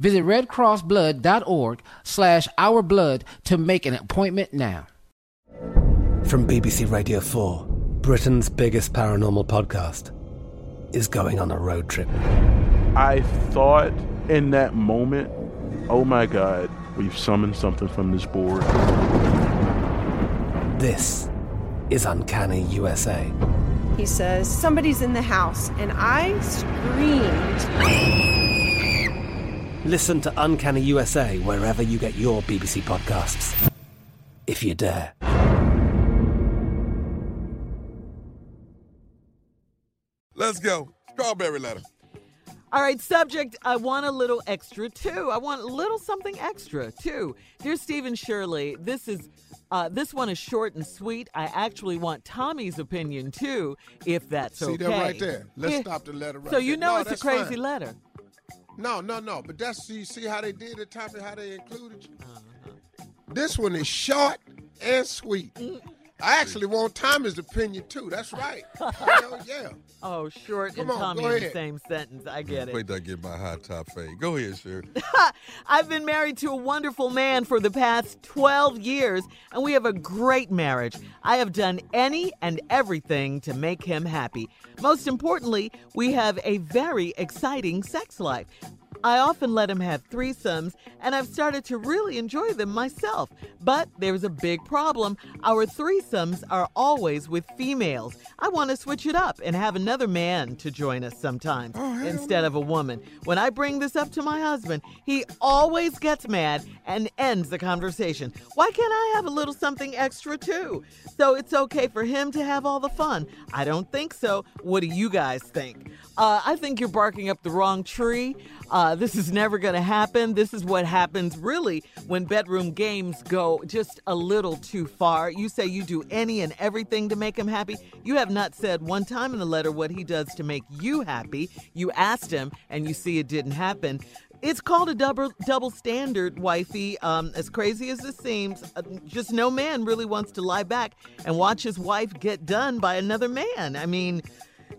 Visit redcrossblood.org slash ourblood to make an appointment now. From BBC Radio 4, Britain's biggest paranormal podcast is going on a road trip. I thought in that moment, oh my God, we've summoned something from this board. This is Uncanny USA. He says, Somebody's in the house, and I screamed. Listen to Uncanny USA wherever you get your BBC podcasts, if you dare. Let's go. Strawberry letter. All right, subject. I want a little extra too. I want a little something extra too. Dear Stephen Shirley, this is uh, this one is short and sweet. I actually want Tommy's opinion too, if that's See okay. See that right there? Let's Yeah. stop the letter right So you there. know No, it's a crazy fine. letter. No, no, no. But that's you see how they did it, Tommy, how they included you. Uh-huh. This one is short and sweet. I actually want Tommy's opinion too. That's right. Hell yeah. Oh, short Come and on, Tommy go in the ahead. same sentence. I get it. Wait till I get my high top fade. Go ahead, sir. I've been married to a wonderful man for the past 12 years, and we have a great marriage. I have done any and everything to make him happy. Most importantly, we have a very exciting sex life. I often let him have threesomes, and I've started to really enjoy them myself. But there's a big problem. Our threesomes are always with females. I want to switch it up and have another man to join us sometimes instead of a woman. When I bring this up to my husband, he always gets mad and ends the conversation. Why can't I have a little something extra too? So it's okay for him to have all the fun. I don't think so. What do you guys think? Uh, I think you're barking up the wrong tree. Uh, this is never going to happen. This is what happens really when bedroom games go just a little too far. You say you do any and everything to make him happy. You have not said one time in the letter what he does to make you happy. You asked him, and you see it didn't happen. It's called a double double standard, wifey. Um, as crazy as it seems, uh, just no man really wants to lie back and watch his wife get done by another man. I mean,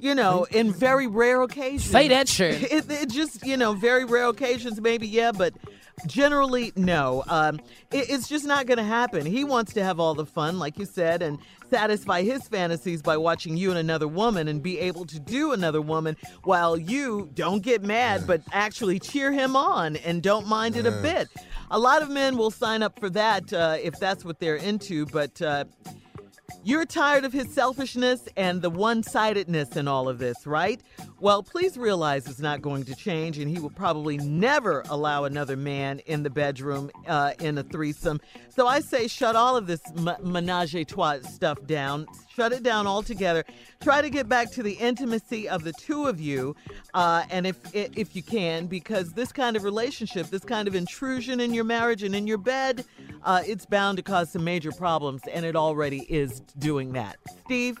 you know, in very rare occasions. Say that shit. It, it just, you know, very rare occasions, maybe, yeah, but generally, no. Um, it, it's just not going to happen. He wants to have all the fun, like you said, and satisfy his fantasies by watching you and another woman and be able to do another woman while you don't get mad, but actually cheer him on and don't mind it a bit. A lot of men will sign up for that uh, if that's what they're into, but. Uh, you're tired of his selfishness and the one sidedness in all of this, right? Well, please realize it's not going to change, and he will probably never allow another man in the bedroom uh, in a threesome. So I say, shut all of this m- menage a trois stuff down. Shut it down altogether. Try to get back to the intimacy of the two of you, uh, and if if you can, because this kind of relationship, this kind of intrusion in your marriage and in your bed, uh, it's bound to cause some major problems, and it already is doing that. Steve.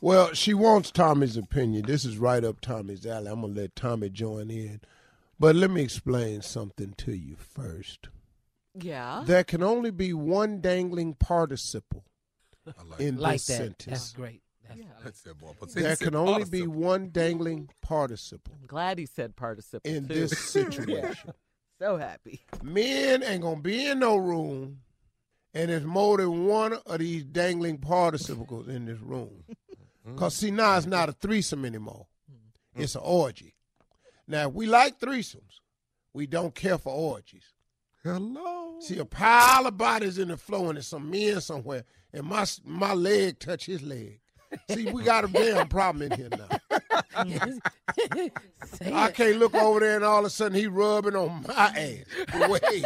Well, she wants Tommy's opinion. This is right up Tommy's alley. I'm gonna let Tommy join in, but let me explain something to you first. Yeah. There can only be one dangling participle like in Like this that. sentence. That's great. That's, That's that boy. There can only participle. be one dangling participle I'm glad he said participle in too. this situation. so happy. Men ain't gonna be in no room, and there's more than one of these dangling participles in this room. Mm-hmm. Cause see now it's not a threesome anymore; mm-hmm. it's an orgy. Now we like threesomes, we don't care for orgies. Hello. See a pile of bodies in the floor, and there's some men somewhere, and my my leg touch his leg. See, we got a damn problem in here now. I can't look over there and all of a sudden he rubbing on my ass. Wait.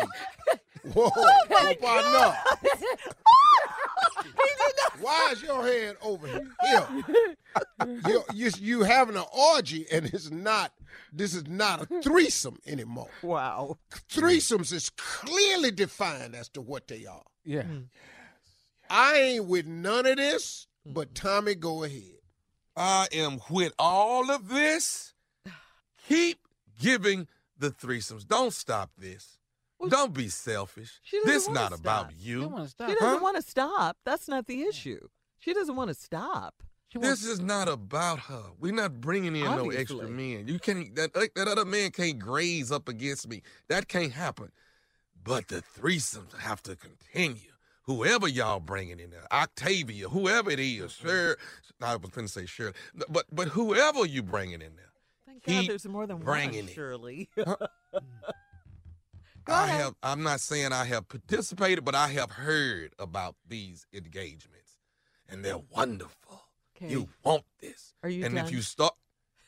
Whoa, whoa, partner. Why is your hand over here? You, you, you having an orgy and it's not, this is not a threesome anymore. Wow. Threesomes is clearly defined as to what they are. Yeah. Mm. I ain't with none of this, but Tommy, go ahead. I am with all of this. Keep giving the threesomes. Don't stop this. Don't be selfish. She doesn't This wanna not about stop. She you. want to stop. She doesn't Huh? want to stop. That's not the issue. She doesn't want to stop. She This is not about her. We're not bringing in no extra men. You can't. That that other man can't graze up against me. That can't happen. But the threesomes have to continue. Whoever y'all bringing in there, Octavia, whoever it is, mm-hmm. sure. I was going to say sure, but but whoever you bringing in there, Thank God there's more than bringing one, it. Shirley. Go I ahead. have. I'm not saying I have participated, but I have heard about these engagements, and they're wonderful. Okay. You want this, Are you and done? if you start,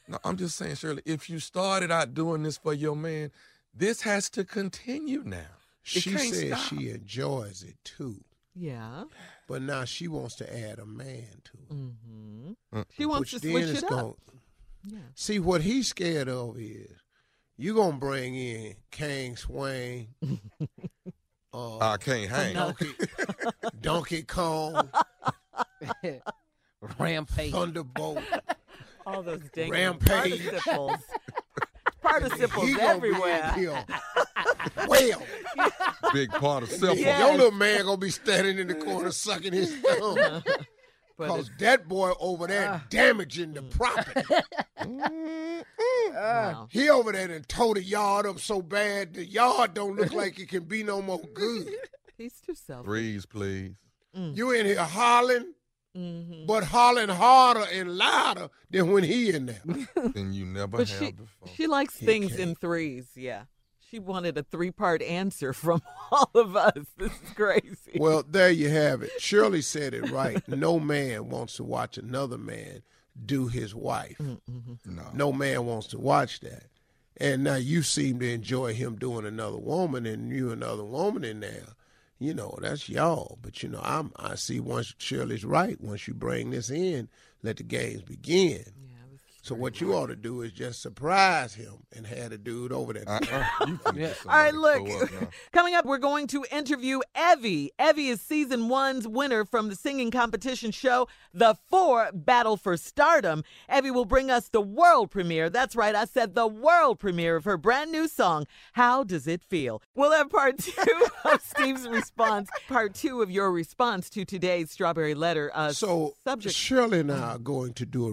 no, I'm just saying, Shirley, if you started out doing this for your man, this has to continue now. It She says stop. she enjoys it too, yeah. but now she wants to add a man to it. Mm-hmm. She wants Which to switch it up. Yeah. See what he's scared of is you gonna bring in Kang Swain, uh, I can't hang. Donkey, Donkey Kong, rampage. Thunderbolt. All those dang Rampage. participles. participles He everywhere. in. Well, Big part of self. Yes. your little man gonna be standing in the corner sucking his thumb. Cause that boy over there Ah. damaging the property. Wow. He over there and tore the yard up so bad the yard don't look like it can be no more good. He's too selfish. Breeze, please. You in here hollering, Mm-hmm. but hollering harder and louder than when he in there. And you never But have she before. she likes He things in can't. threes. Yeah. She wanted a three part answer from all of us. This is crazy. Well, there you have it. Shirley said it right. No man wants to watch another man do his wife. Mm-hmm. no. No man wants to watch that. And now you seem to enjoy him doing another woman and you another woman in there. You know, that's y'all. But you know, I'm I see once Shirley's right, once you bring this in, let the games begin. So what you ought to do is just surprise him and have the dude over there. Uh-uh. Yeah. All right, look. up. Coming up, we're going to interview Evie. Evie is season one's winner from the singing competition show, The Four Battle for Stardom. Evie will bring us the world premiere. That's right, I said the world premiere of her brand new song, How Does It Feel? We'll have part two of Steve's response, part two of your response to today's Strawberry Letter uh, So subject. Shirley and I are going to do a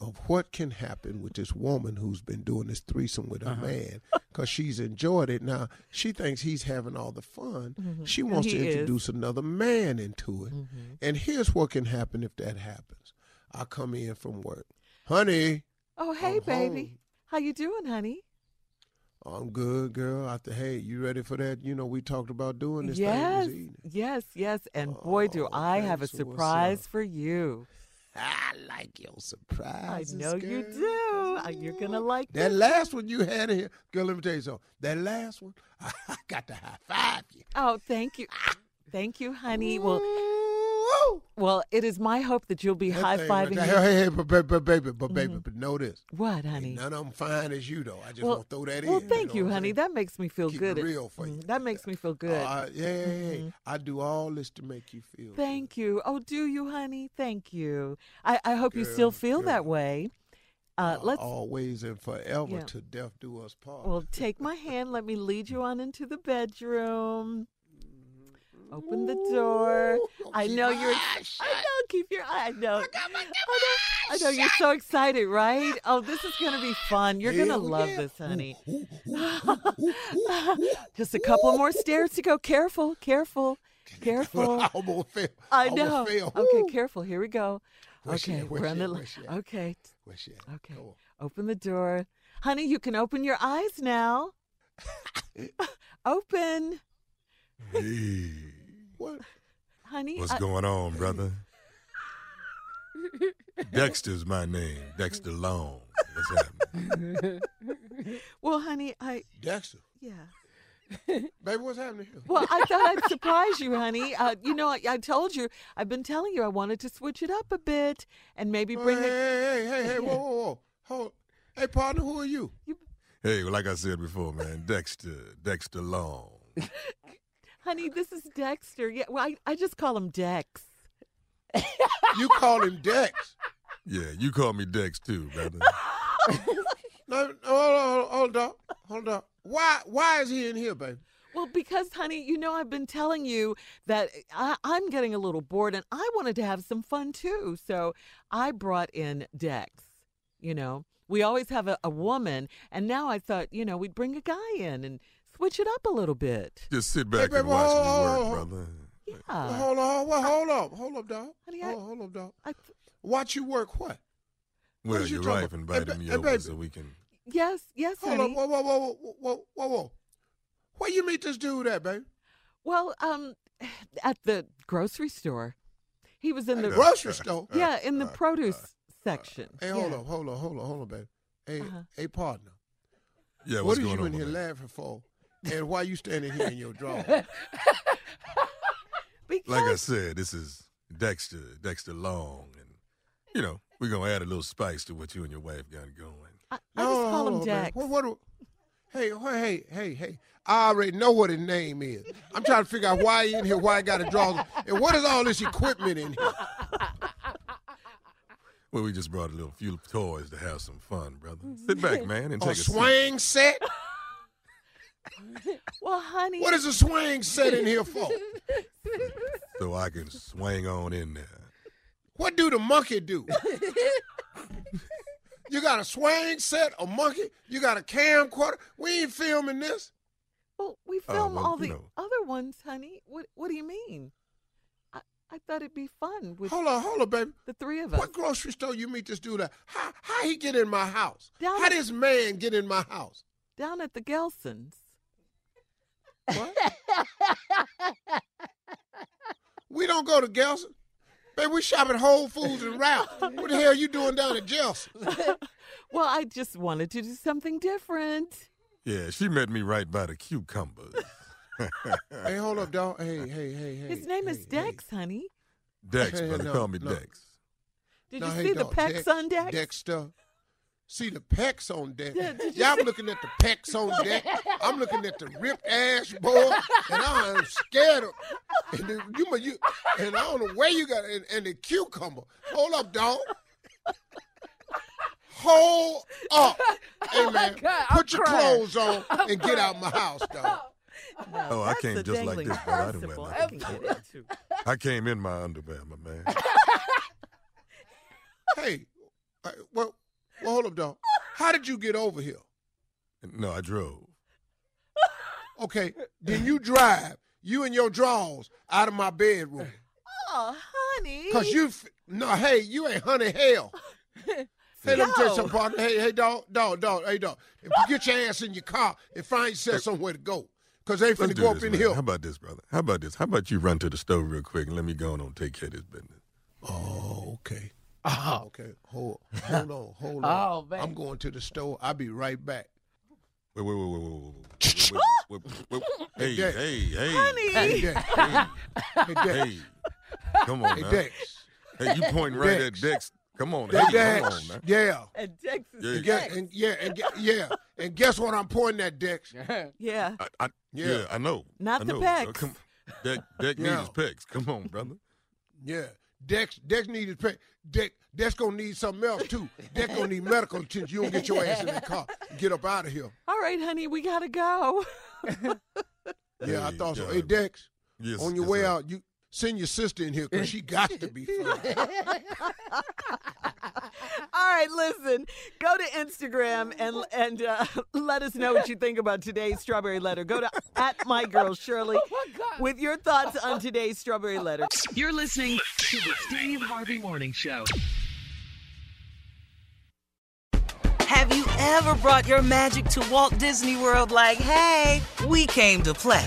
of what can happen with this woman who's been doing this threesome with Uh-huh. her man because she's enjoyed it. Now she thinks he's having all the fun. She wants Mm-hmm. to is. Mm-hmm. introduce another man into it. And here's what can happen if that happens. I come in from work, honey. oh, hey, I'm baby. home. How you doing, honey? I'm good, girl. I th- hey, you ready for that? You know, we talked about doing this yes, thing this evening. yes, yes. And boy, do Oh, I have a surprise for you. I like your surprise. I know you do. You're gonna like That this. last one you had here, girl, let me tell you something. That last one, I got to high five you. Oh, thank you. Thank you, honey. Well, Woo! Well, it is my hope that you'll be high fiving. there. Hey, hey, but, but, but baby, but baby, but know this. What, honey? Ain't none of them fine as you, though. I just well, want to throw that well, in. Well, thank know you, honey. That makes me feel Keep good. it real for you. Mm, That makes me feel good. Uh, yeah, yeah, yeah. Mhm. I do all this to make you feel. Thank you. Oh, do you, honey? Thank you. I, I hope you still feel girl. that way. Uh, Uh, let's. always and forever Yeah. to death do us part. Well, take my hand. Let me lead you on into the bedroom. Open the door. I know you're. eyes I know. Keep your eye. I know. I got my I know. I know. You're so excited, right? Oh, this is gonna be fun. You're gonna love yeah. this, honey. Just a couple more stairs to go. Careful, careful, careful. I almost fell. I know. Fell. Okay, careful. Here we go. Where's okay, we're on the. Okay, Where's she at? okay. Open the door, honey. You can open your eyes now. open, Hey, What? honey. what's I- going on, brother? Dexter's my name. Dexter Long. What's happening? well, honey, I Dexter. yeah. Baby, what's happening here? Well, I thought I'd surprise you, honey. Uh, you know, I, I told you, I've been telling you I wanted to switch it up a bit and maybe bring hey, hey, hey, hey, hey, whoa, whoa, whoa. Hold. Hey, partner, who are you? Hey, well, like I said before, man, Dexter, Dexter Long. Honey, this is Dexter. Yeah, well, I, I just call him Dex. You call him Dex. Yeah, you call me Dex too, brother. No, no, hold on, hold on, hold on. Why, why is he in here, baby? Well, because, honey, you know, I've been telling you that I, I'm getting a little bored and I wanted to have some fun too. So I brought in Dex. You know, we always have a, a woman, and now I thought, you know, we'd bring a guy in and switch it up a little bit. Just sit back baby, and watch me work, brother. Yeah. Well, hold on, well, hold up, hold up, dog. Honey, I- hold, hold up, dog. I, Watch you work what? What Well, is your talking wife about? invited Hey, me hey, over baby. so we can. yes, yes, Hold honey. up, whoa, whoa, whoa, whoa, whoa, whoa, whoa. Where you meet this dude at, baby? Well, um, at the grocery store. He was in the the grocery store. yeah in the produce section. Hey, hold Yeah. up, hold on, hold on, hold on, baby. Hey, Uh-huh. hey, partner. Yeah, what what's is going you on? in here that? laughing for? And why you standing here in your drawers? Because Like I said, this is Dexter, Dexter Long, and you know we're gonna add a little spice to what you and your wife got going. I, I just call him oh, hold. Dex. What, what, do- hey, hey, hey, hey. I already know what his name is. I'm trying to figure out why he in here, why he got a draw, and what is all this equipment in here? Well, we just brought a little few toys to have some fun, brother. Mm-hmm. Sit back, man, and take A a seat. swing set? Well, honey, What is a swing set in here for? so I can swing on in there. What do the monkey do? you got a swing set, a monkey, you got a camcorder. We ain't filming this. well, we Oh, film well, all the know. other ones, honey. What What do you mean? I I thought it'd be fun with Hold on, hold on, baby. the three of us. What grocery store you meet this dude at? How how he get in my house? Down how at- this man get in my house? down at the Gelson's. What? we don't go to Gelson. Baby, we shop at Whole Foods and Ralph. What the hell are you doing down at Gelson? Well, I just wanted to do something different. Yeah, she met me right by the cucumbers. hey, hold up, dog. Hey, hey, hey, hey. His name is hey, hey. Dex, honey. Dex, Hey, brother, no, call me no. Dex. Did No, you hey, see the dog, pecs Dex- on Dex? Dexter. See the pecs on deck. Yeah, you Y'all see- looking at the pecs on deck. I'm looking at the ripped ass boy, and I'm scared of. And the, you, you, and I don't know where you got and, and the cucumber. Hold up, dog. Hold up, hey man. God, I'm Put your crying. clothes on and get out my house, dog. No, Oh, I came just like this, brother. I didn't wear I can. I came in my underwear, my man. Hey, uh, well, well, hold up, dog. How did you get over here? No, I drove. Okay, then you drive. You and your drawers out of my bedroom. Oh, honey. Cause you, f- no, hey, you ain't honey hell. Hey, let me tell you No. something, partner. Hey, hey, dog, dog, dog, hey, dog. If you get your ass in your car and find yourself somewhere to go, cause they Let's finna do go up this, in man. here. How about this, brother? How about this? How about you run to the store real quick and let me go and on and take care of this business? Oh, okay. Oh. Okay, hold, hold on, hold on. Oh, man. I'm going to the store. I'll be right back. Wait, wait, wait, wait, wait, wait. wait, wait, wait. Hey, hey, hey, hey. Honey. Hey, Dex. Hey, Dex. hey. Come on, hey, now. Hey, you pointing right Dex. at Dex. Come on, hey, come on, man. Yeah. And Dex is yeah. Dex. And, yeah, and, yeah. And guess what I'm pointing at, Dex? yeah. I, I, yeah. yeah, I know. Not I know. the pecs. Uh, come, Dex, Dex needs his pecs. Come on, brother. Yeah. Dex, Dex need his pay. Dex, Dex gonna need something else too. Dex gonna need medical attention. You don't get your ass in that car. Get up out of here. All right, honey, we gotta go. Yeah, I thought so. Hey, Dex, Yes, on your yes, way sir. out, you send your sister in here because she got to be fine. All right, listen. Go to Instagram and and uh, let us know what you think about today's strawberry letter. Go to at my girl Shirley with your thoughts on today's strawberry letter. You're listening to the Steve Harvey Morning Show. Have you ever brought your magic to Walt Disney World like, hey, we came to play?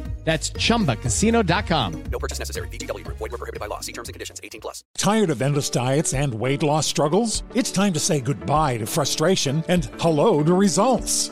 That's chumbacasino.com. No purchase necessary. VGW Group. Void were prohibited by law. See terms and conditions. 18 plus. Tired of endless diets and weight loss struggles? It's time to say goodbye to frustration and hello to results.